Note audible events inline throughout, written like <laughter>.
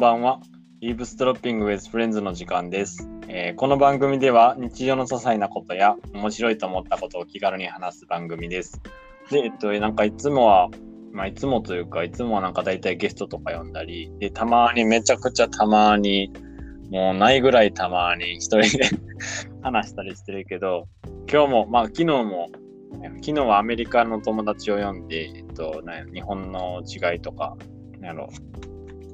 ばんは。イーブストロッピング with Friends の時間です、えーこの番組では日常の些細なことや面白いと思ったことを気軽に話す番組です。で、えっと、なんかいつもは、まあいつもというか、いつもはなんか大体ゲストとか呼んだり、で、たまにめちゃくちゃたまに、もうないぐらいたまに一人で <laughs> 話したりしてるけど、今日も、まあ昨日も、昨日はアメリカの友達を呼んで、えっと、日本の違いとか、なんやろ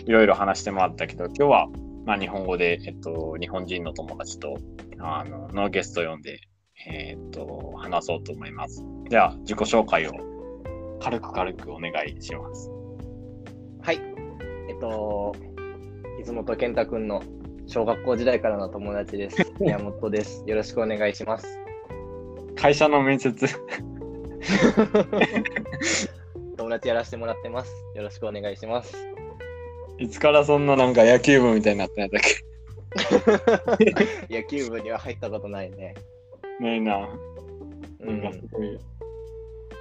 いろいろ話してもらったけど、今日は、まあ、日本語で、えっと、日本人の友達と、あの、のゲストを呼んで、えっと、話そうと思います。では、自己紹介を軽く軽くお願いします。はい。えっと、出本健太くんの小学校時代からの友達です。<laughs> 宮本です。よろしくお願いします。会社の面接、<laughs> 友達やらせてもらってます。よろしくお願いします。いつからそんななんか野球部みたいになってんやったっ <laughs> 野球部には入ったことないね。な。うんなんかすごい、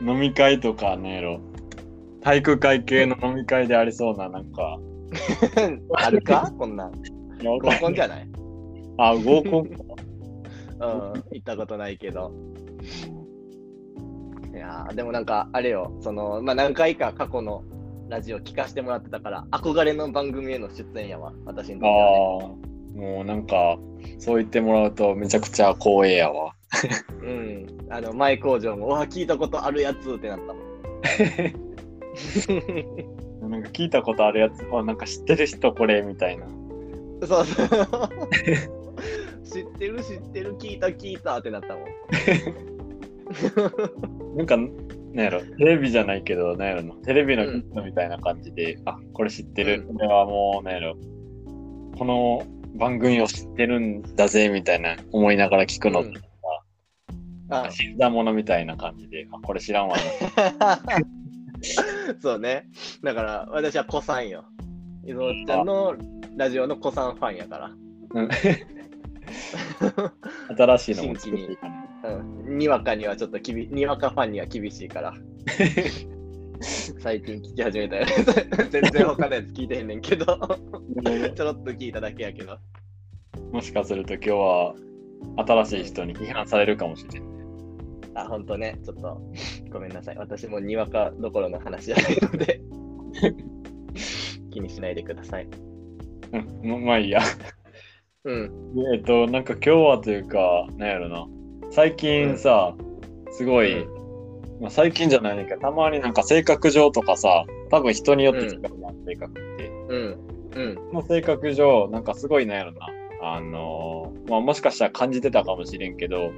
飲み会とかねえろ。体育会系の飲み会でありそうな、なんか、<laughs> あるか？こんなん。合んコンじゃない？あ、合コンか。うん、行ったことないけど。いやーでもなんか、あれよ、その、まあ、何回か過去のラジオ聞かせてもらってたから、憧れの番組への出演やわ、私にとっては、ね。ああ、もうなんか、そう言ってもらうとめちゃくちゃ光栄やわ。うん。あの、前工場も、うわ、聞いたことあるやつってなったもん。<laughs> なんか聞いたことあるやつ、あなんか知ってる人これみたいな。そうそう。知ってる知ってる聞いた聞いたってなったもん。<laughs> なんか、なんやろ、テレビじゃないけど、なんやろな、テレビのヒットみたいな感じで、あ、これ知ってる。うんこれはもう、なんやろ、この番組を知ってるんだぜ、みたいな思いながら聞くの、うんあ知ったものみたいな感じで、あ、これ知らんわ。<laughs> そうね。だから、私は子さんよ。伊藤ちゃんのラジオの子さんファンやから。うん <laughs> 新しいのも作っていかない。うん。にわかにはちょっときび、にわかファンには厳しいから。<laughs> 最近聞き始めたよね。<laughs> 全然他のやつ聞いてへんねんけど。ちょろっと聞いただけやけど。もしかすると今日は新しい人に批判されるかもしれない。あ、ほんとね。ちょっと、ごめんなさい。私もにわかどころの話じゃないので。<laughs> 気にしないでください。うん、ままあいいや。うん。でえっと、なんか今日はというか、なんやろな。最近さ、すごい、まあ、最近じゃないねんけど、たまになんか性格上とかさ、多分人によって違うな、性格って。うん。うん。その性格上、なんかすごいなんやろな。あのーまあもしかしたら感じてたかもしれんけど、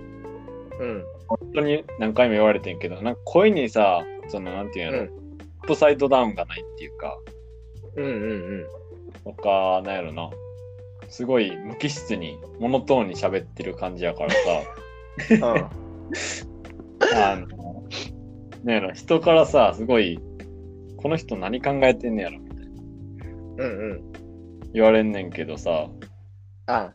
うん。本当に何回も言われてんけど、なんか声にさ、そのなんていうんやろ、うんアップサイドダウンがないっていうか、うんうんとか、なんやろな。すごい無機質に、モノトーンに喋ってる感じやからさ、あの、なんやろ、人からさ、すごい、この人何考えてんねやろみたいなうんうん。言われんねんけどさ、あ、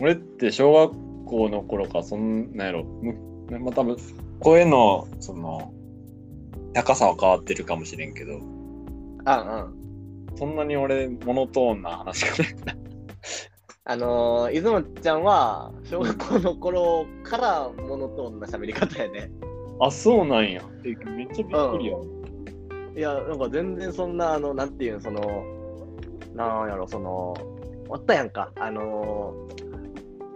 俺って小学校の頃からそんなんやろ、むまあ多分声のその高さは変わってるかもしれんけど、あ、うん。そんなに俺モノトーンな話がない。あのー、出雲ちゃんは、小学校の頃からモノトーンな喋り方やね。あ、そうなんや。えめっちゃびっくりや。いや、なんか全然そんな、あの、なんていうの、その、なんやろ、その、おったやんか、あの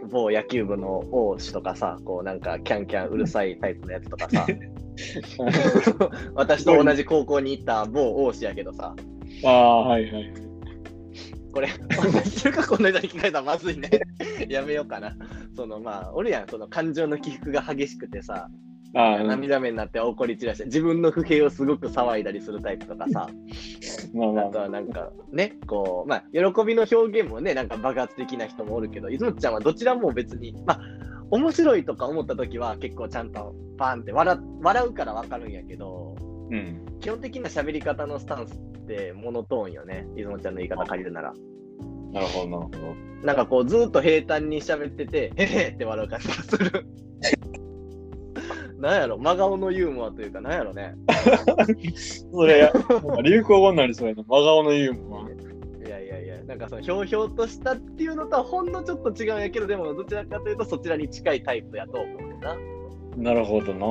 ー、某野球部の王子とかさ、こうなんかキャンキャンうるさいタイプのやつとかさ、<laughs> <laughs> 私と同じ高校に行った某王子やけどさ、ああ、はいはい。これ、中学校の間に聞かれたらまずいね。<laughs> やめようかな。そのまあ、おるやん、その感情の起伏が激しくてさ、あ涙目になって怒り散らして、自分の不平をすごく騒いだりするタイプとかさ、まあまあとはなんかね、こう、まあ、喜びの表現もね、なんか爆発的な人もおるけど、いずもちゃんはどちらも別に、まあ、面白いとか思った時は結構ちゃんとパーンって笑笑うからわかるんやけど、あ、うん。基本的な喋り方のスタンスってモノトーンよね、いずもちゃんの言い方借りるなら。なるほど、なるほど。なんかこう、ずーっと平坦に喋ってて、へへって笑う感じがする。<laughs> なんやろ、真顔のユーモアというか、なんやろね。それ、流行語になりそうやな。真顔のユーモア。いやいやいやなんかそのひょうひょうとしたっていうのとはほんのちょっと違うんやけど、でもどちらかというとそちらに近いタイプやと思うな。なるほどな。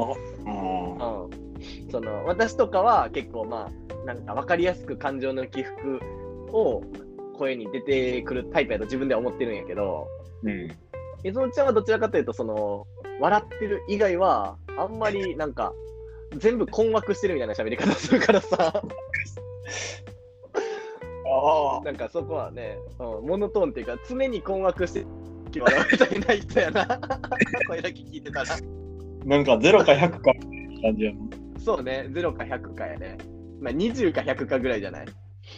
うん。うん、<laughs> その私とかは結構まあなんか分かりやすく感情の起伏を声に出てくるタイプやと自分では思ってるんやけどうん。いぞちゃんはどちらかというとその笑ってる以外はあんまりなんか全部困惑してるみたいな喋り方するからさ <laughs> あなんかそこはね、うん、モノトーンっていうか常に困惑して笑われたいない人やな <laughs> 声だけ聞いてたらあ。なんか0か100かみたいな感じやな。そうね0か100かやねまあ20か100かぐらいじゃない？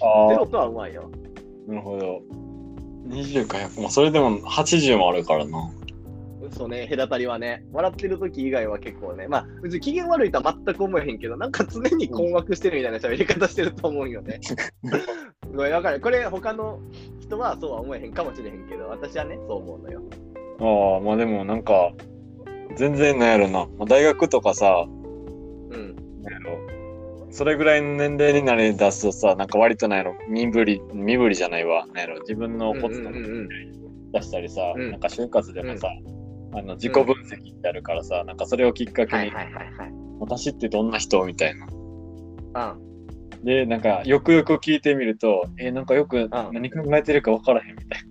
あ0とはうまいよあ、なるほど。20か100。まあ、それでも80もあるからな。そうね、隔たりはね、笑ってる時以外は結構ね、まあ、別に機嫌悪いとは全く思えへんけど、なんか常に困惑してるみたいな喋り方してると思うよね。<laughs> ごめん、わかる。これ、他の人はそうは思えへんかもしれへんけど、私はね、そう思うのよ。ああ、まあでもなんか、全然なんやろな。まあ、大学とかさ。それぐらいの年齢になり出すとさ、なんか割となんやろ、身振り、身振りじゃないわ。なんやろ、自分のコツとかうんうんうん出したりさ、うんなんか就活でもさ、あの自己分析ってあるからさ、なんかそれをきっかけに、はいはいはいはい。私ってどんな人みたいな。うん。で、なんかよくよく聞いてみると、えーなんかよく何考えてるか分からへんみたい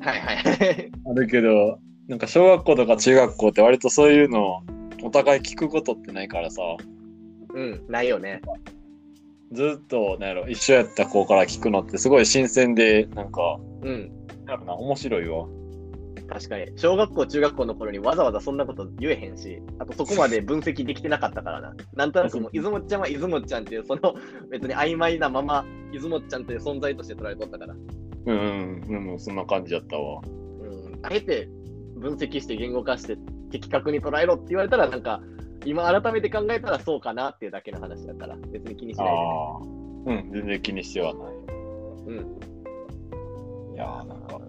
はいはいはい。な。あるけど、なんか小学校とか中学校って割とそういうのをお互い聞くことってないからさ、うん、ないよね。ずっとなんやろ一緒やった子から聞くのってすごい新鮮で、なんか、うん。なんやろな、面白いわ。確かに。小学校、中学校の頃にわざわざそんなこと言えへんし、あとそこまで分析できてなかったからな。なんとなくもう、<laughs> 出雲ちゃんは出雲ちゃんっていう、その別に曖昧なまま、出雲ちゃんという存在として捉えとったから。うん、うん、うん、そんな感じだったわ。うん。あえて分析して言語化して的確に捉えろって言われたら、なんか、今改めて考えたらそうかなっていうだけの話だから、別に気にしないでね。ああ、うん、全然気にしてはない。うん。いやーなんか、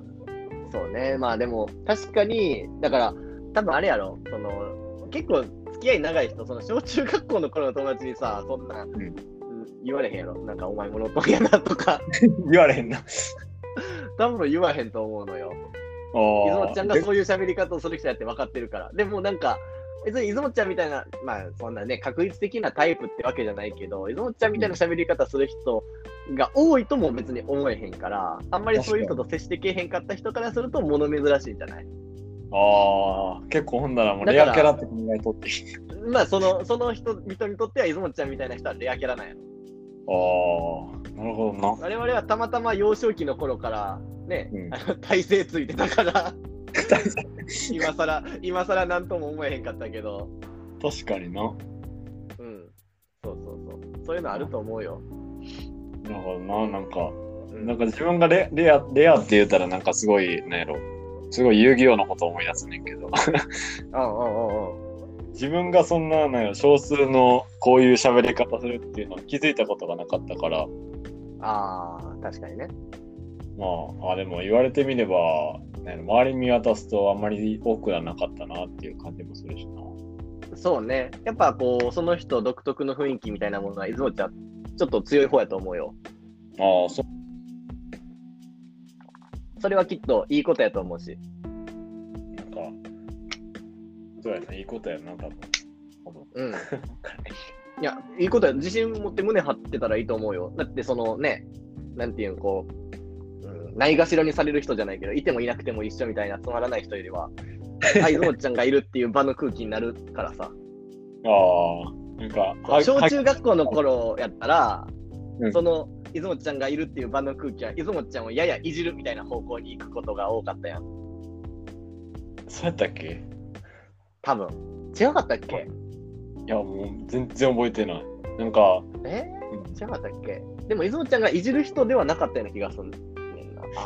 そうね、まあでも、確かに、だから、多分あれやろ、その、結構付き合い長い人、その小中学校の頃の友達にさ、そんな、んうん言われへんやろ、なんかお前モノトーンやなとか、<laughs> 言われへんな。多分言わへんと思うのよ。あ出雲ちゃんがでそういう喋り方をする人やって分かってるから。でもなんか、別に出雲ちゃんみたいな、まあそんなね、確率的なタイプってわけじゃないけど、出雲ちゃんみたいな喋り方する人が多いとも別に思えへんから、あんまりそういう人と接してけえへんかった人からすると物珍しいんじゃない？ああ、結構ほんならもうレアキャラって考えとって。まあそのその人人にとっては出雲ちゃんみたいな人はレアキャラなんやろ。ああ、なるほどな。我々はたまたま幼少期の頃からね、うん体勢ついてたから、<laughs> 今更今更なんとも思えへんかったけど、確かにな。うん。そうそうそう。そういうのあると思うよ。なるほどな。なんか、うんなんか自分がレレアレアって言ったらなんかすごい、なんやろ。すごい遊戯王のこと思い出すねんけど。うんうんうんうん。自分がそんな、なん少数のこういう喋り方するっていうのを気づいたことがなかったから、ああ、確かにね。まあ、あでも言われてみれば、なんやろ周り見渡すとあんまり多くはなかったなっていう感じもするしな。そうね。やっぱこう、その人独特の雰囲気みたいなものは、出雲ちゃん、ちょっと強い方やと思うよ。ああ、そう。それはきっといいことやと思うし。なんか、そうやな、いいことやな、多分。うん。いや、いいことや。自信持って胸張ってたらいいと思うよ。だって、そのね、なんていうん、こう、うん、ないがしろにされる人じゃないけど、いてもいなくても一緒みたいなつまらない人よりは、あ、<laughs> 出雲ちゃんがいるっていう場の空気になるからさ。ああ、なんか、は小は中学校の頃やったら、うんその出雲ちゃんがいるっていう場の空気は、出雲ちゃんをややいじるみたいな方向に行くことが多かったやん。そうやったっけ？多分。違かったっけ？いや、もう全然覚えてない。なんか、え？うんー、違かったっけ？でも、出雲ちゃんがいじる人ではなかったような気がする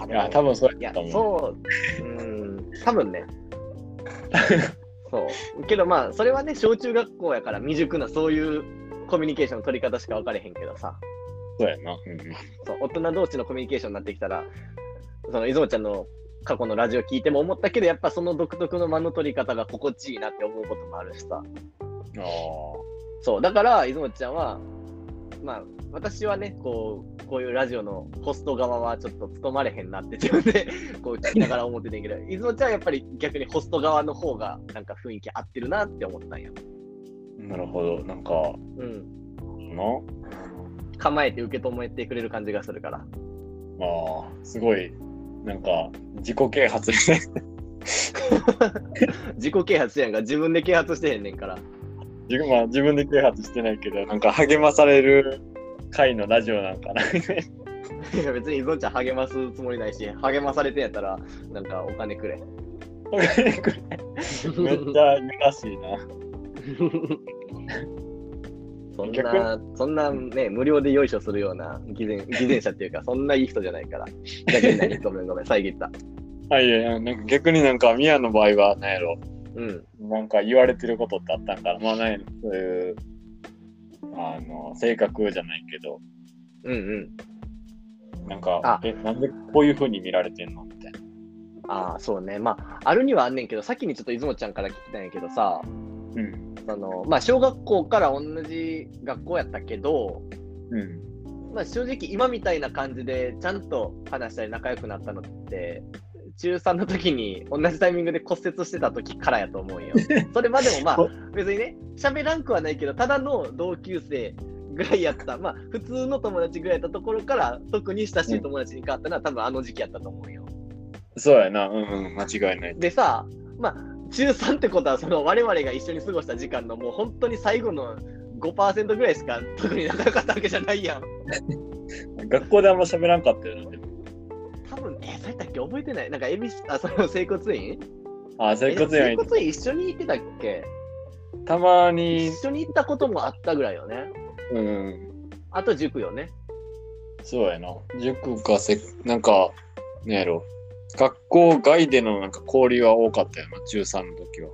いや、多分そういややったと、思う。そう、うーん、多分ね。<laughs> そう。けどまあ、それはね、小中学校やから未熟なそういうコミュニケーションの取り方しか分かれへんけどさ。そうやな。うんうんそう大人同士のコミュニケーションになってきたら、その出雲ちゃんの過去のラジオ聞いても思ったけど、やっぱその独特の間の取り方が心地いいなって思うこともあるしさ。あそう、だから出雲ちゃんは、まあ、私はね、こう、こういうラジオのホスト側はちょっと務まれへんなって自分で <laughs> こう聞きながら思っててんけど、いずもちゃんはやっぱり逆にホスト側の方がなんか雰囲気合ってるなって思ったんや。なるほど。なんか、うん。の構えて受け止めてくれる感じがするから。まあ、すごい、なんか、自己啓発ですね。<laughs> 自己啓発やんか、自分で啓発してへんねんから。自分,、まあ、自分で啓発してないけど、なんか励まされる回のラジオなんかな。いや別にイゾンちゃん励ますつもりないし、励まされてんやったら、なんかお金くれ。めっちゃ優しいな。そんな、そんなね、無料でよいしょするような偽善偽善者っていうか、そんないい人じゃないから。逆に何ごめんごめん、遮った。はい、いやなんか逆になんか、ミヤの場合は、なんやろ、うん。なんか言われてることってあったんかな。まあ、なんやろ、そういう、あの、性格じゃないけど、うんうん。なんかあ、え、なんでこういう風に見られてんの？みたいな。ああ、そうね。まあ、あるにはあんねんけど、先にちょっと出雲ちゃんから聞きたいんやけどさ、うん。その、まあ、小学校から同じ学校やったけど、うん。まあ、正直今みたいな感じでちゃんと話したり仲良くなったのって中3の時に同じタイミングで骨折してた時からやと思うよ。<laughs> それまでもまあ別にね喋らんくはないけどただの同級生ぐらいやったまあ普通の友達ぐらいやったところから特に親しい友達に変わったのは多分あの時期やったと思うよ。そうやな。うんうん、間違いない。でさまあ中3ってことはその我々が一緒に過ごした時間のもう本当に最後の5%ぐらいしか特に仲良かったわけじゃないやん。<laughs> 学校であんま喋らんかったよな。でも多分、え、そうやったっけ覚えてないなんか、エビス、あ、その、整骨院？あ、整骨え整院骨院一緒に行ってたっけ？たまに、一緒に行ったこともあったぐらいよね。うん、あと塾よね。そうやな。塾かせ、なんか、なんやろ。学校外でのなんか交流は多かったよな、中3の時は。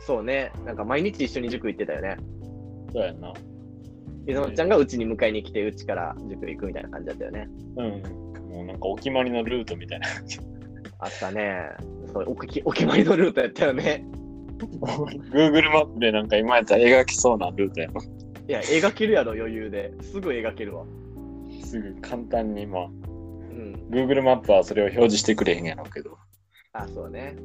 そうね。なんか毎日一緒に塾行ってたよね。そうやな。いずもちゃんがうちに迎えに来て、うちから塾行くみたいな感じだったよね。うん。もうなんかお決まりのルートみたいな。あったね。そうおきお決まりのルートやったよね。Google マップでなんか今やったら描きそうなルートやな。いや、描けるやろ、余裕で。すぐ描けるわ。すぐ簡単に、まあ、うん。Google マップはそれを表示してくれへんやろうけど。あ、そうね。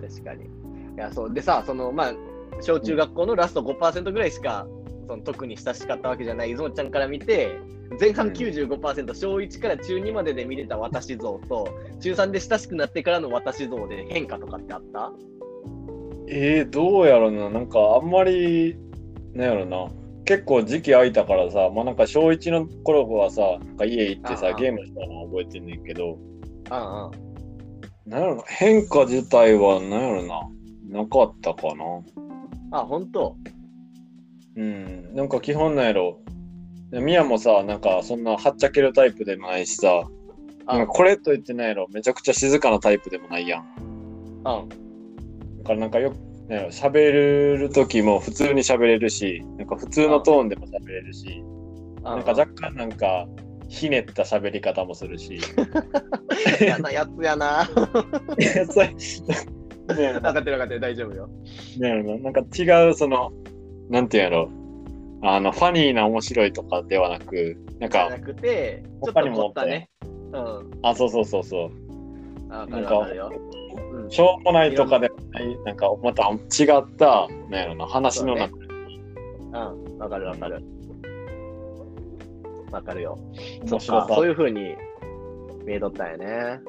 確かに。いや、そう。でさ、その、まあ、小中学校のラスト5%ぐらいしか、その特に親しかったわけじゃないいぞちゃんから見て、前半うん95%、小1から中2までで見れた私像と、中3で親しくなってからの私像で変化とかってあった？えー、どうやろな。なんかあんまり、なんやろな。結構時期空いたからさ、まあなんか小1の頃はさ、なんか家行ってさああ、ゲームしたの覚えてんねんけど、うんうん。なんやろな、変化自体はなんやろな、なかったかな。あ、本当うん、なんか基本なんやろ。ミヤもさ、なんかそんなはっちゃけるタイプでもないしさ、なんかこれと言ってないやろ、めちゃくちゃ静かなタイプでもないやん。うん。だからなんかよく、なんやろ喋れる時も普通に喋れるし、なんか普通のトーンでも喋れるし、なんか若干なんかひねった喋り方もするし。<laughs> 嫌なやつやな。い <laughs> やそれ <laughs> ねえ分かってる分かってる、大丈夫よ。ねえなんか違う、その、なんていうんやろ、あの、ファニーな面白いとかではなく、なんかじゃな、くて、ちょっと凝ったね。うん。あ、そうそうそうそう、あなんか。うんしょうもないとかでもない、なんかまた違った、なんやろな、話の中で。うん、わかるわかる。わかるよ。そっ面白さ。かそういうふうに見えとったんやね。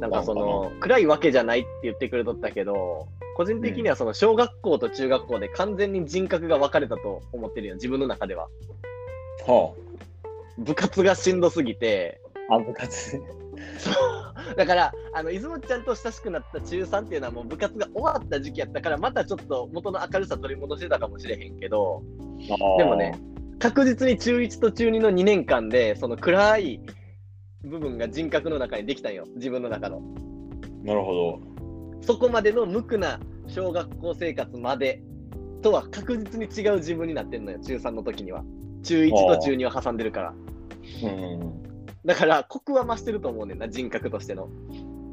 なんかそなの、暗いわけじゃないって言ってくれとったけど、個人的にはその小学校と中学校で完全に人格が分かれたと思ってるよ、自分の中では。は部活がしんどすぎて、あ、あ部活。だから、あの、出雲ちゃんと親しくなった中3っていうのはもう部活が終わった時期やったから、またちょっと元の明るさ取り戻してたかもしれへんけど、でもね、確実に中1と中2の2年間で、その暗い部分が人格の中にできたんよ、自分の中の。なるほど。そこまでの無垢な小学校生活までとは確実に違う自分になってんのよ、中3の時には。中1と中2は挟んでるから。うん。だから、コクは増してると思うねんな、人格としての。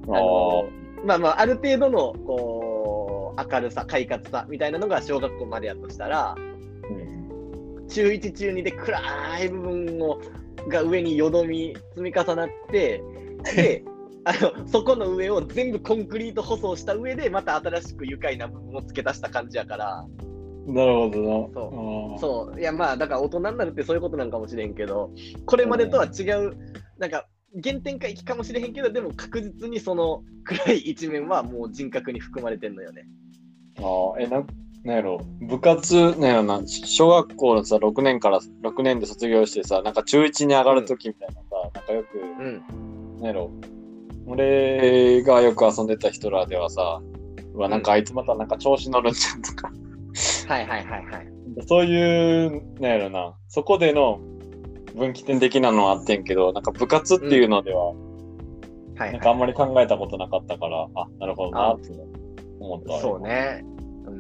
ああのまあまあ、ある程度のこう明るさ、快活さみたいなのが小学校までやとしたら、ーうん中1、中2で暗い部分をが上によどみ積み重なって、で、<laughs> あのそこの上を全部コンクリート舗装した上で、また新しく愉快な部分を付け足した感じやから、なるほどな。そう。うそう、いやまあ、だから大人になるってそういうことなんかもしれんけど、これまでとは違う、なんか原点回帰かもしれへんけど、でも確実にその暗い一面はもう人格に含まれてんのよね。ああ、え、なんなんやろ、部活、なんやろな、小学校のさ、6年から、6年で卒業してさ、なんか中1に上がるときみたいなさ、なんかよく、うん。なんやろ、俺がよく遊んでた人らではさ、うわ、なんかあいつまたなんか調子乗るんじゃんとか、はいはいはいはい。そういう、なんやろな、そこでの分岐点的なのはあってんけど、なんか部活っていうのでは、はい、なんかあんまり考えたことなかったから、あ、なるほどなって思ったわ。そうね。うん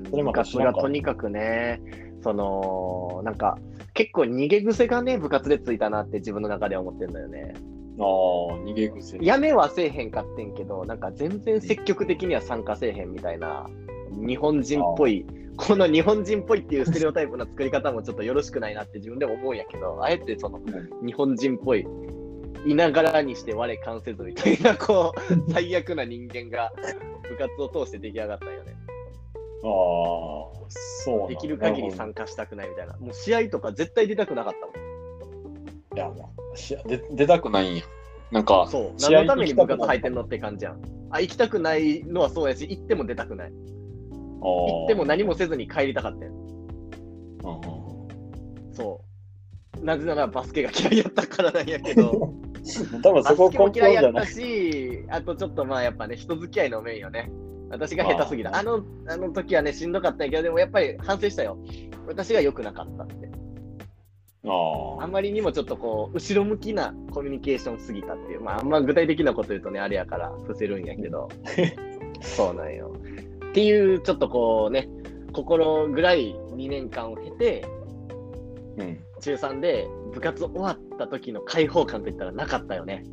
それも部活がとにかくね、その、なんか、結構逃げ癖がね、部活でついたなって自分の中では思ってんだよね。ああ、逃げ癖。やめはせえへんかってんけど、なんか全然積極的には参加せえへんみたいな、日本人っぽい、この日本人っぽいっていうステレオタイプな作り方もちょっとよろしくないなって自分でも思うんやけど、あえてその日本人っぽい、いながらにして我関せずみたいな、こう、最悪な人間が部活を通して出来上がったんよね。ああ、そうできる限りな参加したくないみたいな。もう試合とか絶対出たくなかったもん。いや、もうし出出たくないんや。なんか、そう。試合何のために部活入ってんのって感じやん。あ、行きたくないのはそうやし、行っても出たくない。行行っても何もせずに帰りたかったよ。そう。なぜならバスケが嫌いやったからなんやけど、<laughs> 多分バそこケも嫌いやった本じゃない。し、あとちょっとまあやっぱね、人付き合いの面よね。私が下手すぎた。ああの、あの時はね、しんどかったんやけど、でもやっぱり反省したよ。私が良くなかったって。ああんまりにもちょっとこう、後ろ向きなコミュニケーションすぎたっていう。まあ、あんま具体的なこと言うとね、あれやから伏せるんやけど。<laughs> そうなんよ。っていう、ちょっとこうね、心ぐらい2年間を経て、あ。うん。中3で部活終わった時の解放感といったらなかったよね。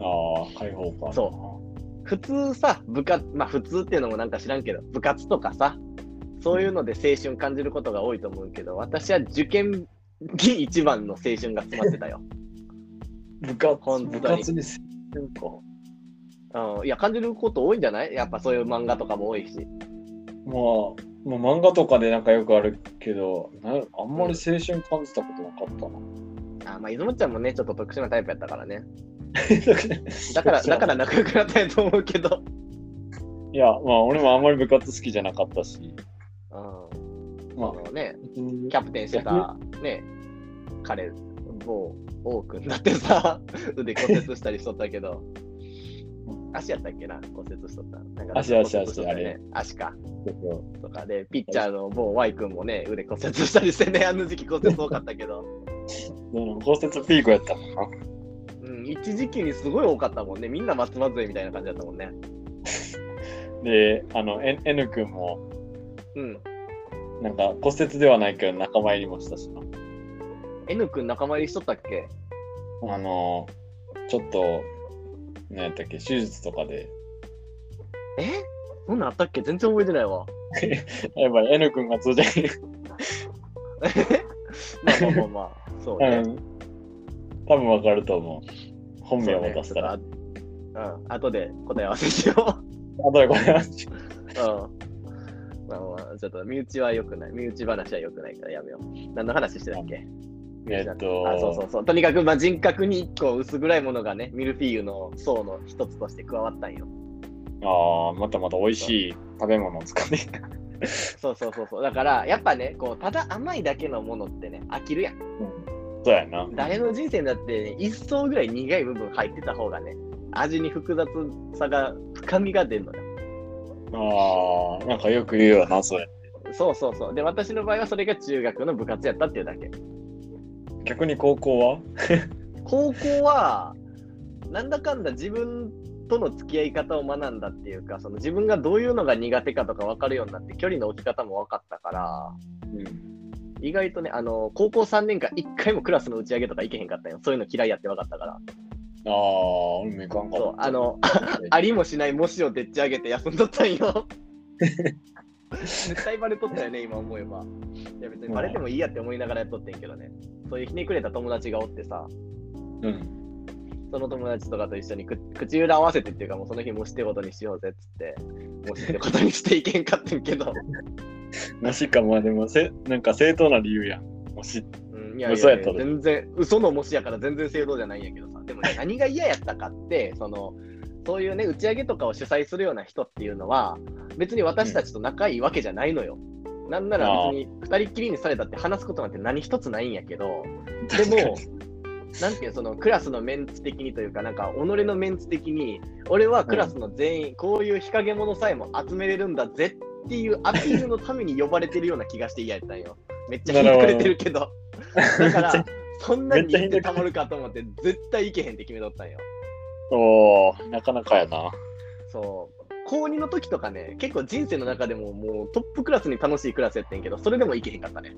ああ、開放感。そ普通さ、部活、まあ普通っていうのもなんか知らんけど、部活とかさ、そういうので青春感じることが多いと思うけど、私は受験に一番の青春が詰まってたよ。部活、本当に部活にせんか。うん、いや、感じること多いんじゃない？やっぱそういう漫画とかも多いし。まあ、もう漫画とかでなんかよくあるけど、なあんまり青春感じたことなかったな。あまあ、いずもちゃんもね、ちょっと特殊なタイプやったからね。<laughs> だから、だから仲良くなったんやと思うけど。いや、まあ俺もあんまり部活好きじゃなかったし、のね、キャプテンしてた、ね、彼、某、王くんだってさ、<laughs> 腕骨折したりしとったけど、足やったっけな、骨折しとった。なんか足足骨折しとったよ足あね。足か。とかで、ピッチャーの某 Y 君もね、腕骨折したりしてね、あの時期骨折多かったけど、<laughs> うん骨折ピークやったもんな。うん、一時期にすごい多かったもんね。みんな松葉杖みたいな感じだったもんね。<laughs> で、あの、N, N 君も、うん。なんか骨折ではないけど仲間入りもしたしな。N 君仲間入りしとったっけ？あの、ちょっと、何やったっけ、手術とかで、え？そんなんあったっけ？全然覚えてないわ。<laughs> やっぱり N 君が通じない。まあまあまあまあ、そううね。ん。多分わかると思う。本名をそうね出したら。ちょっとあうん、後で答え合わせしよう。<laughs> あとでこれはうん。まあまあ、ちょっと身内は良くない。身内話は良くないからやめよう。何の話してたっけ？えっと、あそうそうそう。とにかく、まあ、人格に一個薄暗いものがね、ミルフィーユの層の一つとして加わったんよ。ああ、またまた美味しい食べ物を使って。<laughs> そうそうそうそう。だから、やっぱね、こう、ただ甘いだけのものってね、飽きるやん。そうやな。誰の人生だって、ね、一層ぐらい苦い部分入ってた方がね、味に複雑さが、深みが出るのよ。ああ、なんかよく言うよな、それ。そうそうそう。で、私の場合はそれが中学の部活やったっていうだけ。逆に高校は？<laughs> 高校は、なんだかんだ自分との付き合い方を学んだっていうか、その自分がどういうのが苦手かとか分かるようになって、距離の置き方も分かったから、うん。意外とね、あの、高校3年間、1回もクラスの打ち上げとか行けへんかったよ。そういうの嫌いやって分かったから。ああ、俺もいかんかそう。あの、<laughs> ありもしない模試をでっち上げて休んどったんよ。<laughs> 絶対バレとったよね、今思えば。いや別にバレてもいいやって思いながらやっとってんけどね。そういうひねくれた友達がおってさ、うん。その友達とかと一緒にく口裏合わせてっていうか、もうその日もしてことにしようぜっつって、もしてことにしていけんかってんけど、<laughs> もしかまあでもせ、なんか正当な理由やん。もし、うん、いやいやいや嘘やったで全然、嘘の模試やから全然正当じゃないんやけどさ、でもね、<laughs> 何が嫌やったかって、その、そういうね、打ち上げとかを主催するような人っていうのは、別に私たちと仲いいわけじゃないのよ。なんなら別に二人っきりにされたって話すことなんて何一つないんやけど、でも、なんていうそのクラスのメンツ的にというか、なんか己のメンツ的に、俺はクラスの全員、こういう日陰者さえも集めれるんだぜっていうアピールのために呼ばれてるような気がして嫌やったんよ。めっちゃひいてくれてるけど。だから、<laughs> そんなに言ってたまるかと思って、絶対行けへんって決めとったんよ。おー、なかなかやな。そう。高2の時とかね、結構人生の中でももうトップクラスに楽しいクラスやってんけど、それでも行けへんかったね。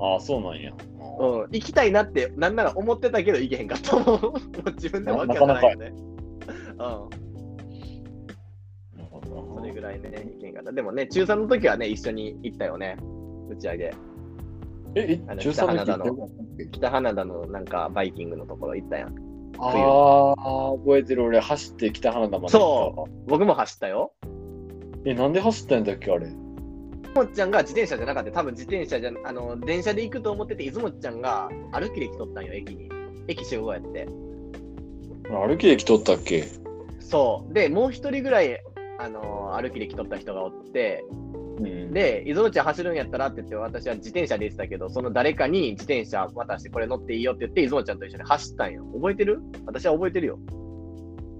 ああ、そうなんや。うん、行きたいなって、なんなら思ってたけど行けへんかったもん。も <laughs> う自分でもわけわからないよね。うん、なるほどそれぐらいね、行けへんかった。でもね、中3の時はね、一緒に行ったよね、打ち上げ。え、あのえ、中3の北花田の時北花田のなんかバイキングのところ行ったやん。ああ、覚えてる。俺、走って北花田までそ僕も走ったよ。う。え、なんで走ったんだっけ、あれ？出雲ちゃんが自転車じゃなかった。多分自転車じゃ、あの、電車で行くと思ってて、出雲ちゃんが歩きで来とったんよ、駅に。駅集合やって。歩きで来とったっけ？そう。で、もう一人ぐらい、あの歩きで来とった人がおって、うん。で、出雲ちゃん走るんやったらって言って、私は自転車で行ってたけど、その誰かに自転車渡してこれ乗っていいよって言って、出雲ちゃんと一緒に走ったんよ。覚えてる？私は覚えてるよ。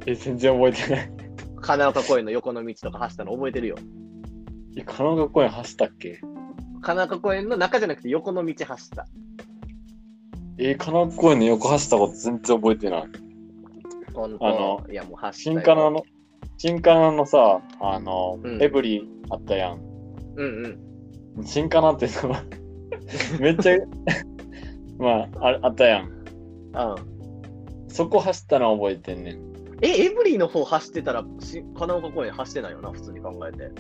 え、全然覚えてない。金岡公園の横の道とか走ったの覚えてるよ。え、神奈川公園走ったっけ？金岡公園の中じゃなくて横の道走った。え、神奈川公園の横走ったこと全然覚えてない。本あの当いや、もう走った新よ。カナの、新カナのさ、あの、うんエブリあったやん。うんうん。新カナってさ、<laughs> めっちゃ、まあ、ああったやん。うん。そこ走ったのは覚えてんねん。え、エブリィの方走ってたら、し金岡公園走ってないよな、普通に考えて。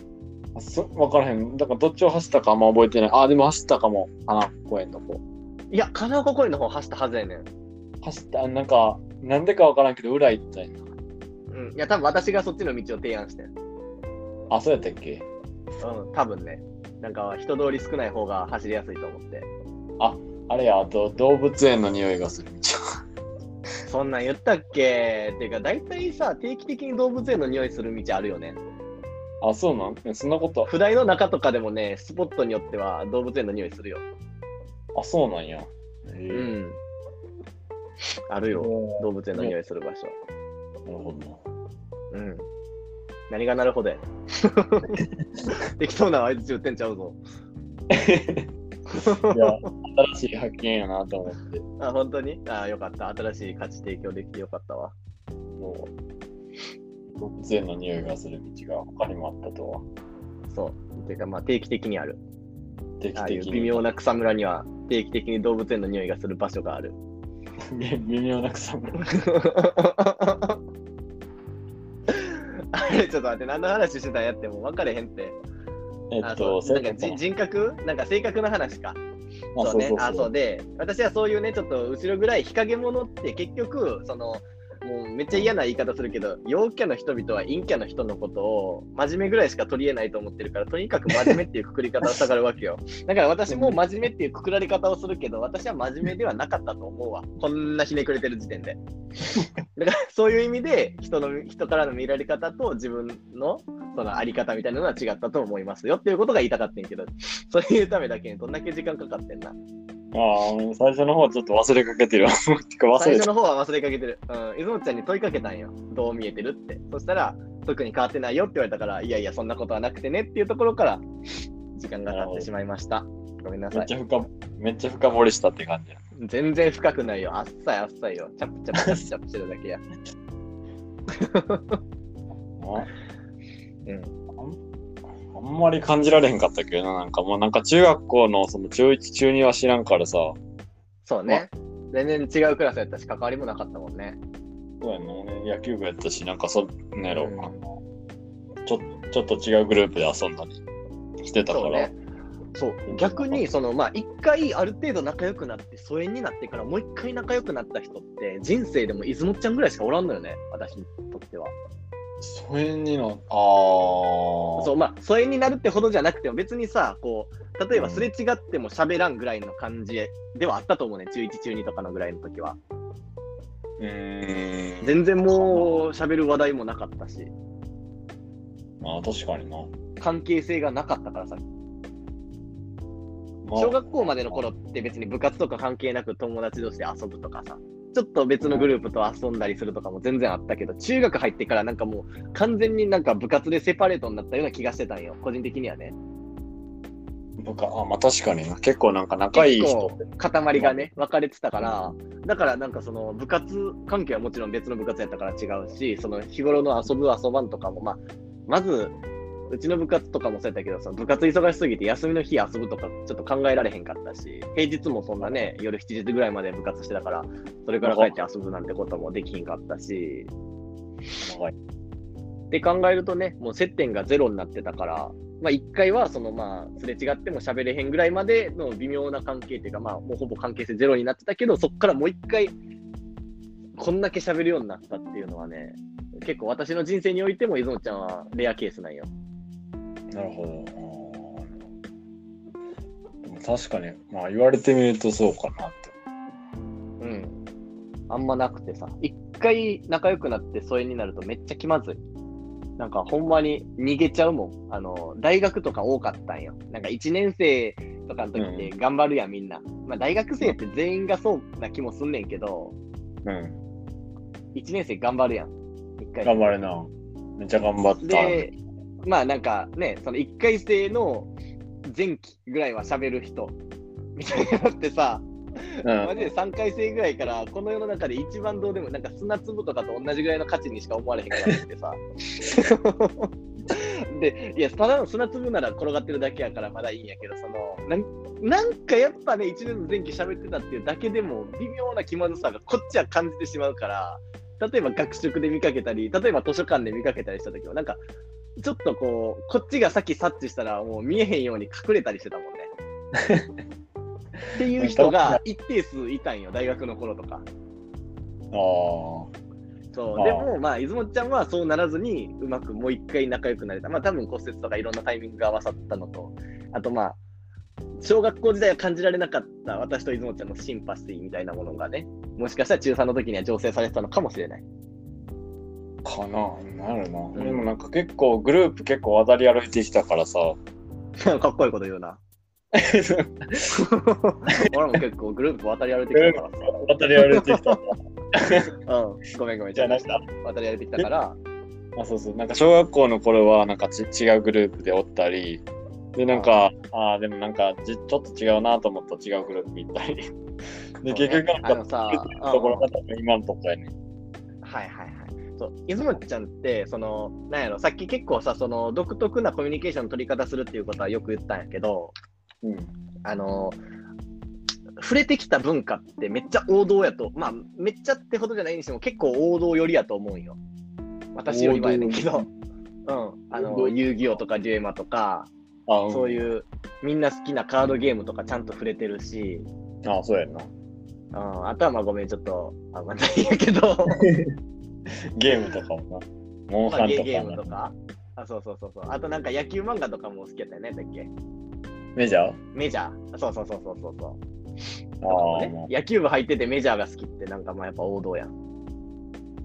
あそ分からへん。だからどっちを走ったかあんま覚えてない。あ、でも走ったかも。神奈川公園の方。いや、金岡公園の方走ったはずやねん。走った、なんか、なんでか分からんけど、裏行ったんやな。うん。いや、多分私がそっちの道を提案してん。あ、そうやったっけ？うん、多分ね。なんか人通り少ない方が走りやすいと思って。あれや、あと動物園の匂いがする道。そんなん言ったっけ？っていうか、大体さ、定期的に動物園の匂いする道あるよね。あ、そうなん？えそんなこと、普代の中とかでもね、スポットによっては動物園の匂いするよ。あ、そうなんや。へうえん。あるよ、動物園の匂いする場所。なるほど。うん。何がなるほどやねん <laughs> 適当な相槌打ってんちゃうぞ。いや、新しい発見やなと思って。あ、本当に？あ、よかった。新しい価値提供できてよかったわ。もう、動物園の匂いがする道が他にもあったとは。そう。ていうか、まあ、定期的にある。定期的に。微妙な草むらには定期的に動物園の匂いがする場所がある。<laughs> 微妙な草むら。<laughs> ちょっと待って、何の話してたんやってもう分かれへんって。えっあと、なんか人格？なんか性格の話か。あそうね。あ、そそううで、私はそういうね、ちょっと後ろぐらい日陰者って結局、その、もうめっちゃ嫌な言い方するけど、陽キャの人々は陰キャの人のことを真面目ぐらいしか取り得ないと思ってるから、とにかく真面目っていうくくり方をしたがるわけよ。だから私も真面目っていうくくられ方をするけど、私は真面目ではなかったと思うわ。こんなひねくれてる時点で。<laughs> だからそういう意味で人の、人からの見られ方と自分のそのあり方みたいなのは違ったと思いますよっていうことが言いたかったんやけど、そういうためだけにどんだけ時間かかってんな。ああ、最初の方ちょっと忘れかけてる <laughs> 最。初の方は忘れかけてる。うん。出雲ちゃんに問いかけたんよ。どう見えてるって。そしたら、特に変わってないよって言われたから、いやいや、そんなことはなくてねっていうところから、時間が経ってしまいました。ごめんなさいめっち。ゃ深めっちゃ深掘りしたって感じや。全然深くないよ。あっさいあっさいよ。チャプチャプチャプチャプしてるだけや。あうんあんまり感じられへんかったけどな、なんかもうなんか中学校のその中1、中2は知らんからさ、そうね。全然違うクラスやったし、関わりもなかったもんね。そうやな、ね、野球部やったし、なんかそんなんやろ、うん。ちょちょっと違うグループで遊んだりしてたから。そうね。そう。逆にそのまあ一回ある程度仲良くなって疎遠になってからもう一回仲良くなった人って人生でも出雲ちゃんぐらいしかおらんのよね私にとっては疎遠にな、ああ。そうまあ疎遠になるってほどじゃなくても別にさこう例えばすれ違っても喋らんぐらいの感じではあったと思うね中1中2とかのぐらいの時はうーん。全然もう喋る話題もなかったしまあ確かにな。関係性がなかったからさまあ小学校までの頃って別に部活とか関係なく友達同士で遊ぶとかさ、ちょっと別のグループと遊んだりするとかも全然あったけど、中学入ってからなんかもう完全になんか部活でセパレートになったような気がしてたんよ、個人的にはね。なんかあまあ確かにな。結構なんか仲いい人結構塊がね、分かれてたから、だからなんかその部活関係はもちろん別の部活やったから違うし、その日頃の遊ぶ遊ばんとかも、まあ、まず、うちの部活とかもそうやったけど、その部活忙しすぎて休みの日遊ぶとかちょっと考えられへんかったし、平日もそんなね、夜7時ぐらいまで部活してたから、それから帰って遊ぶなんてこともできひんかったし、って考えるとね、もう接点がゼロになってたから、まあ一回はそのまあすれ違っても喋れへんぐらいまでの微妙な関係っていうか、まあもうほぼ関係性ゼロになってたけど、そこからもう一回こんだけ喋るようになったっていうのはね、結構私の人生においても、いずもちゃんはレアケースなんよ。なるほど。確かに、まあ言われてみるとそうかなって。うん。あんまなくてさ、一回仲良くなって疎遠になるとめっちゃ気まずい。なんかほんまに逃げちゃうもん。あの、大学とか多かったんよ。なんか1年生とかの時って頑張るやん、みんな。まあ大学生って全員がそうな気もすんねんけど、うん。1年生頑張るやん。一回。頑張れな。めっちゃ頑張った。で、まあなんかね、その1回生の前期ぐらいは喋る人みたいなのってさ、うんマジで3回生ぐらいからこの世の中で一番どうでもなんか砂粒とかと同じぐらいの価値にしか思われへんからってさ。<laughs> で、いや、ただの砂粒なら転がってるだけやからまだいいんやけど、その、なんなんかやっぱね、1年の前期喋ってたっていうだけでも微妙な気まずさがこっちは感じてしまうから、例えば学食で見かけたり、例えば図書館で見かけたりした時は、なんか、ちょっとこう、こっちがさっき察知したら、もう見えへんように隠れたりしてたもんね。っていう人が一定数いたんよ、大学の頃とか。ああ。そう、でも、まあ、出雲ちゃんはそうならずに、うまくもう一回仲良くなれた。まあ、多分骨折とかいろんなタイミングが合わさったのと、あとまあ、小学校時代は感じられなかった私と出雲ちゃんのシンパシーみたいなものがね、もしかしたら中3の時には醸成されてたのかもしれない。かな。なるな。んでもなんか結構グループ結構渡り歩いてきたからさ。<laughs> かっこいいこと言うな。<laughs> 俺も結構グループ渡り歩いてきたからさ。渡り歩いてきた。うん、ごめんごめん。じゃあなんか渡り歩いてきたから、あそうそう。なんか小学校の頃はなんかち違うグループでおったり、で、なんか、ああー、でもなんかじちょっと違うなと思ったら違うグループに行ったり。で、結局なんか、ところが今のとこやね。はいはいはい。そう、出雲ちゃんって、その、なんやろ、さっき結構さ、その、独特なコミュニケーションの取り方するっていうことはよく言ったんやけど、うん。あの、触れてきた文化ってめっちゃ王道やと、まあ、めっちゃってほどじゃないにしても結構王道寄りやと思うんよ。私よりはやねんけど。うん。あの、遊戯王とかデュエマとか、あ、そういう、みんな好きなカードゲームとかちゃんと触れてるし、うん。あそうやな。うん、あとはまあごめん、ちょっと、あんまないんやけど、<laughs> <laughs> ゲームとかもな。モンまあ、ハンとかゲゲームとな。か。あ、そうそうそうそう。あとなんか野球漫画とかも好きやったよね、だっけメジャー？メジャー。そうそうそうそうそうそう。あね野球部入っててメジャーが好きってなんかまあやっぱ王道やん。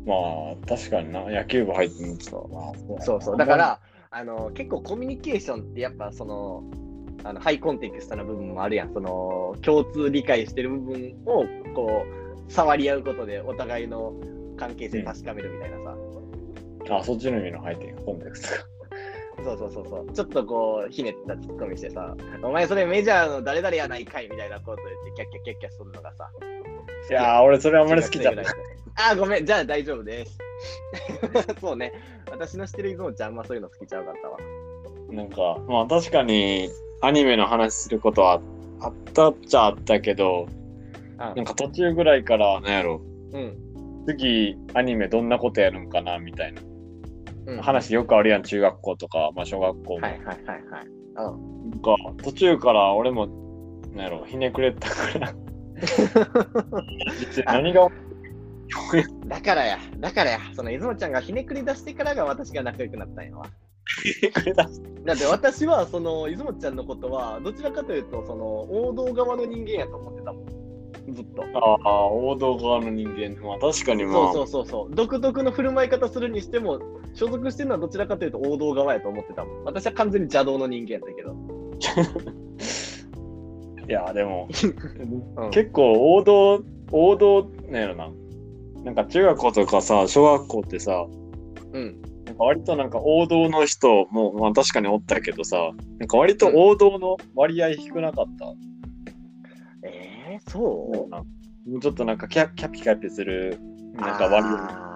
まあ、確かにな。野球部入ってんのそうなそうそう。だか、ら、あの、結構コミュニケーションってやっぱその、あのハイコンテクストな部分もあるやん。その、共通理解してる部分を、こう、触り合うことでお互いの関係性確かめるみたいなさ。あ、そっちの意味の入ってんコンテクストが。そうそうそうそう。ちょっとこう、ひねったツッコミしてさ、お前それメジャーの誰々やないかいみたいなこと言って、キャッキャッキャッキャするのがさ。いやー、俺それあんまり好きじゃない。あー、ごめん、じゃあ大丈夫です。<laughs> そうね。私の知ってるイゾンちゃんあんまそういうの好きちゃうかったわ。なんか、まあ確かにアニメの話することはあったっちゃあったけど、あなんか途中ぐらいから、なんやろ、うん。次アニメどんなことやるんかなみたいなうん、話よくあるやん、中学校とか、まあ小学校も。はいはいはいはい。うん。なんか途中から俺も、なんやろ、ひねくれたから。<laughs> 何がだからや、だからや、その出雲ちゃんがひねくり出してからが私が仲良くなったんやわ。だって私は、その、出雲ちゃんのことは、どちらかというと、その、王道側の人間やと思ってたもん。ずっと。ああ、王道側の人間。まあ確かにまあ、そうそうそうそう。独特の振る舞い方するにしても、所属してるのはどちらかというと王道側やと思ってたもん。私は完全に邪道の人間やったけど。<laughs> いや、でも、うん結構王道、王道なんやろな。なんか中学校とかさ、小学校ってさ、うん。なんか割となんか王道の人も、まあ確かにおったけどさ、なんか割と王道の割合低なかった？うなんかもう。ちょっとなんかキャキャピキャピする、なんか割合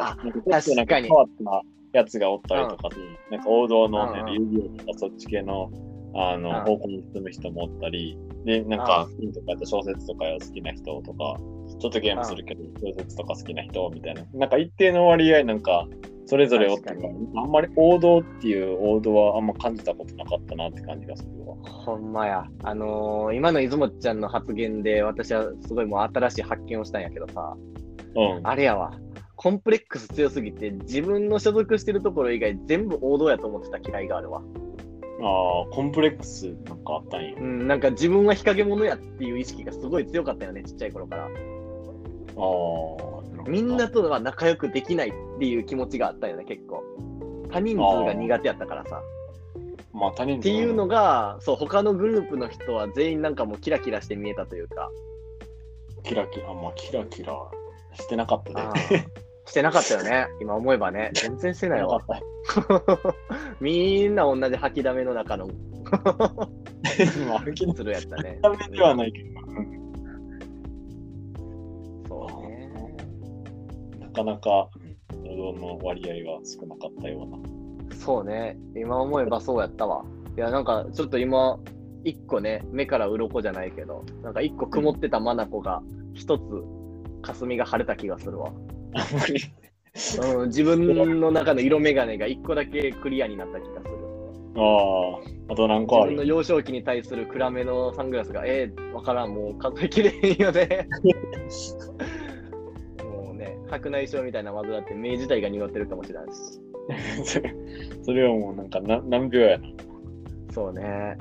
あなんかちょっとなんか変わったやつがおったりとか、なんか王道の、ねうんうん遊戯王とかそっち系のあの、うん。方向に進む人もおったり、で、なんか、本とかやった小説とか好きな人とか、ちょっとゲームするけど、小説とか好きな人みたいな、なんか一定の割合、なんか、それぞれおったかあんまり王道っていう王道はあんま感じたことなかったなって感じがするわ。ほんまや。あのー、今の出雲ちゃんの発言で、私はすごいもう新しい発見をしたんやけどさ、うん。あれやわ。コンプレックス強すぎて、自分の所属してるところ以外全部王道やと思ってた嫌いがあるわ。ああ、コンプレックスなんかあったんや。うん、なんか自分は日陰者やっていう意識がすごい強かったよね、ちっちゃい頃から。ああ、みんなとは仲良くできないっていう気持ちがあったよね、結構。他人数が苦手やったからさ。まあ他人っていうのが、そう、他のグループの人は全員なんかもうキラキラして見えたというか、キラキラ、まあキラキラしてなかったで。あーしてなかったよね、今思えばね。全然してないわ。<laughs> みんな同じ吐きだめの中の <laughs> まあ、歩き <laughs> のツルやったね。ためではないけど、かなか労働の割合が少なかったような。そうね。今思えばそうやったわ。いや、なんかちょっと今、一個ね、目から鱗じゃないけど、なんか一個曇ってた眼こが、一つ、霞が晴れた気がするわ。あん自分の中の色眼鏡が一個だけクリアになった気がする。ああ、あと何個ある？自分の幼少期に対する暗めのサングラスが、えー、わからん、もう数えきれへんよね。<laughs> 白内障みたいな患って目自体が濁ってるかもしれないし。<laughs> それはもうなんか何何秒やな。そうね。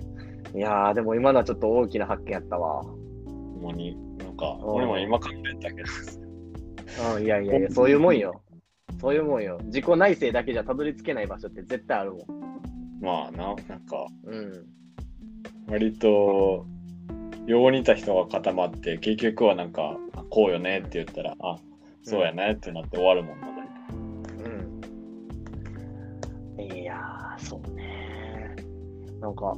いやー、でも今のはちょっと大きな発見やったわ。ほんまに、なんか、うん俺も今考えたけど。うん、いやいやいや、<laughs> そういうもんよ。そういうもんよ。自己内省だけじゃたどり着けない場所って絶対あるもん。まあな、なんか、うん。割と、よう似た人が固まって、結局はなんか、あこうよねって言ったら、あ、そうやねってなって終わるもんな。うん。いやー、そうね。なんか、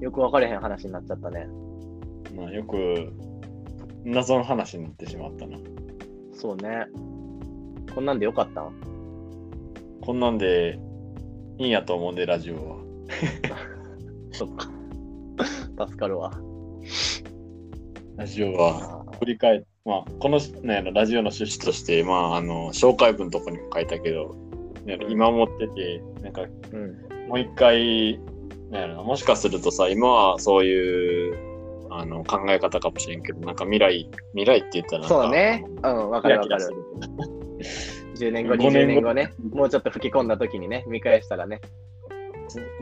よく分かれへん話になっちゃったね。まあよく、謎の話になってしまったな。そうね。こんなんでよかったん？こんなんでいいんやと思うんで、ラジオは。<laughs> そっか。助かるわ。ラジオは振り返っまあ、この、ね、ラジオの趣旨として、まあ、あの、紹介文とかにも書いたけど、ねうん今思ってて、なんか、うん。もう一回、なんやろなもしかするとさ、今はそういうあの考え方かもしれんけど、なんか未来、未来って言ったらそうね。うん、わかキるわかるラキラす。る。10年後、5 20年後ね。もうちょっと吹き込んだ時にね、見返したらね。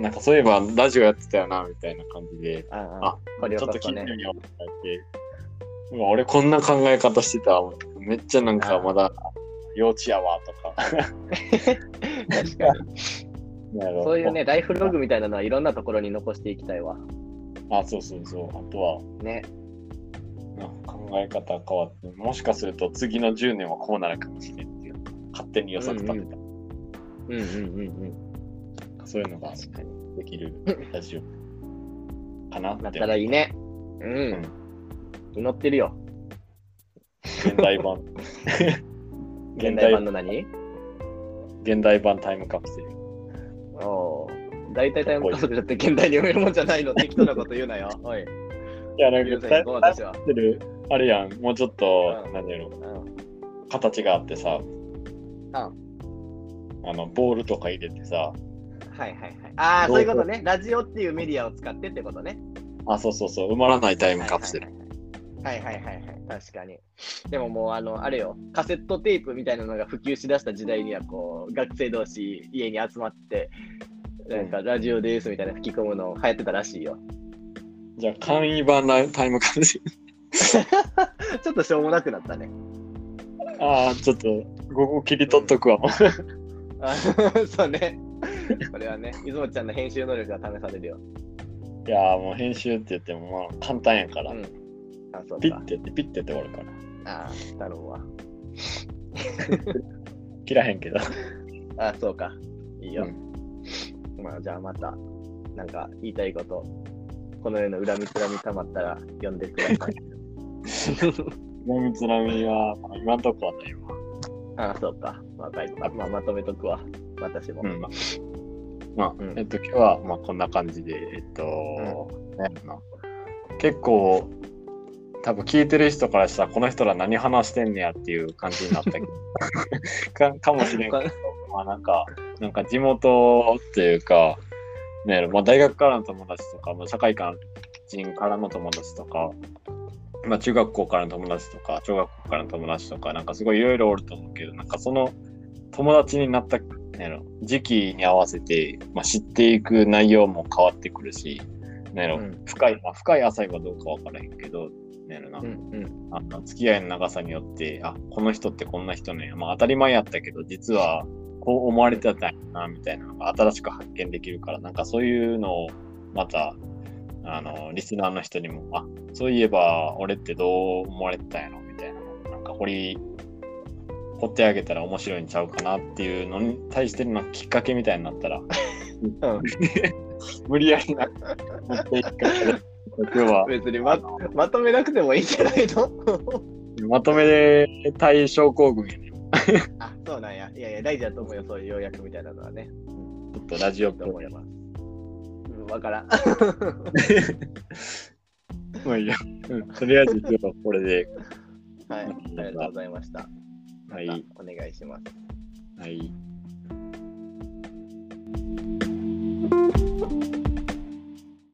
なんかそういえばラジオやってたよな、みたいな感じで、うんうんあ、ちょっと。聞いてみようって俺こんな考え方してたわめっちゃなんかまだ幼稚やわとか。確かに。そういうね、ライフログみたいなのはいろんなところに残していきたいわ。あ、そうそうそう。あとは、ね。考え方変わって、もしかすると次の10年はこうなるかもしれんっていう、勝手に予測立てた。うんうんうんうん。そういうのが。できるラジオかなって。なったらいいね。うん。祈ってるよ。現代版。<laughs> 現代版の何？現代版タイムカプセル。お。大体タイムカプセルって現代に読めるもんじゃないの。<laughs> 適当なこと言うなよ。おい。いや、なんかタイムカぞ私は。プセル、あれやん、もうちょっと、うんなんだろう、うん。形があってさ、あの、ボールとか入れてさ、はいはいはい。ああ、どそうういうことね。ラジオっていうメディアを使ってってことね。あ、そうそうそう、埋まらないタイムカプセル。はいはいはいはい。確かに。でももう、あの、あれよ、カセットテープみたいなのが普及しだした時代には、こう、学生同士家に集まって、なんかラジオですみたいな吹き込むの流行ってたらしいよ。じゃあ、簡易版のタイムカプセル。<laughs> ちょっとしょうもなくなったね。ああ、ちょっと、午後切り取っとくわ。もうあ <laughs> そうね。これはね、いずもちゃんの編集能力が試されるよ。いやーもう編集って言っても、まあ、簡単やから。うんあ、そうかピッ。てやって、ピッてやって終わるから。ああ、頼むわ。<laughs> 切らへんけど。<laughs> あそうか。いいよ。うまあ、じゃあまた、なんか言いたいこと、この世の恨みつらみたまったら読んでください。濃密なみは、まあ今んとこはないわ。あそうか。わかりままあ、まとめとくわ。私も。うん。まあ、まあうんえっと、今日は、まあ、こんな感じで、えっと、ねな結構、多分聞いてる人からしたら、この人ら何話してんねやっていう感じになったけど、<laughs> かかもしれんけど、まあなんか、なんか地元っていうか、ね、まあ、大学からの友達とか、まあ、社会人からの友達とか、まあ、中学校からの友達とか、小学校からの友達とか、なんかすごいいろいろおると思うけど、なんかその友達になった、ね、時期に合わせて、まあ、知っていく内容も変わってくるし、ねうん。深い、まあ、深い浅いかどうかわからへんけど、ねな。うんうん。あの付き合いの長さによって、あ、この人ってこんな人ね、まあ当たり前やったけど、実はこう思われてたんやな、みたいなのが新しく発見できるから、なんかそういうのをまた、あの、リスナーの人にも、あ、そういえば俺ってどう思われてたんやろ、みたいななんか掘り、掘ってあげたら面白いんちゃうかなっていうのに対してのきっかけみたいになったら、<laughs> うん、<laughs> 無理やりな、持っていくから、今日は <laughs> 別にままとめなくてもいいんじゃないの？<laughs> まとめで対症候群やね。<laughs> あ、そうなんや。いやいや、大事だと思うよ、そういう要約みたいなのはね。ちょっとラジオっぽいと思います。うん、わからん。まあいいや。うん、とりあえず今日はこれで。はい、ありがとうございました。はい。お願いします。はい。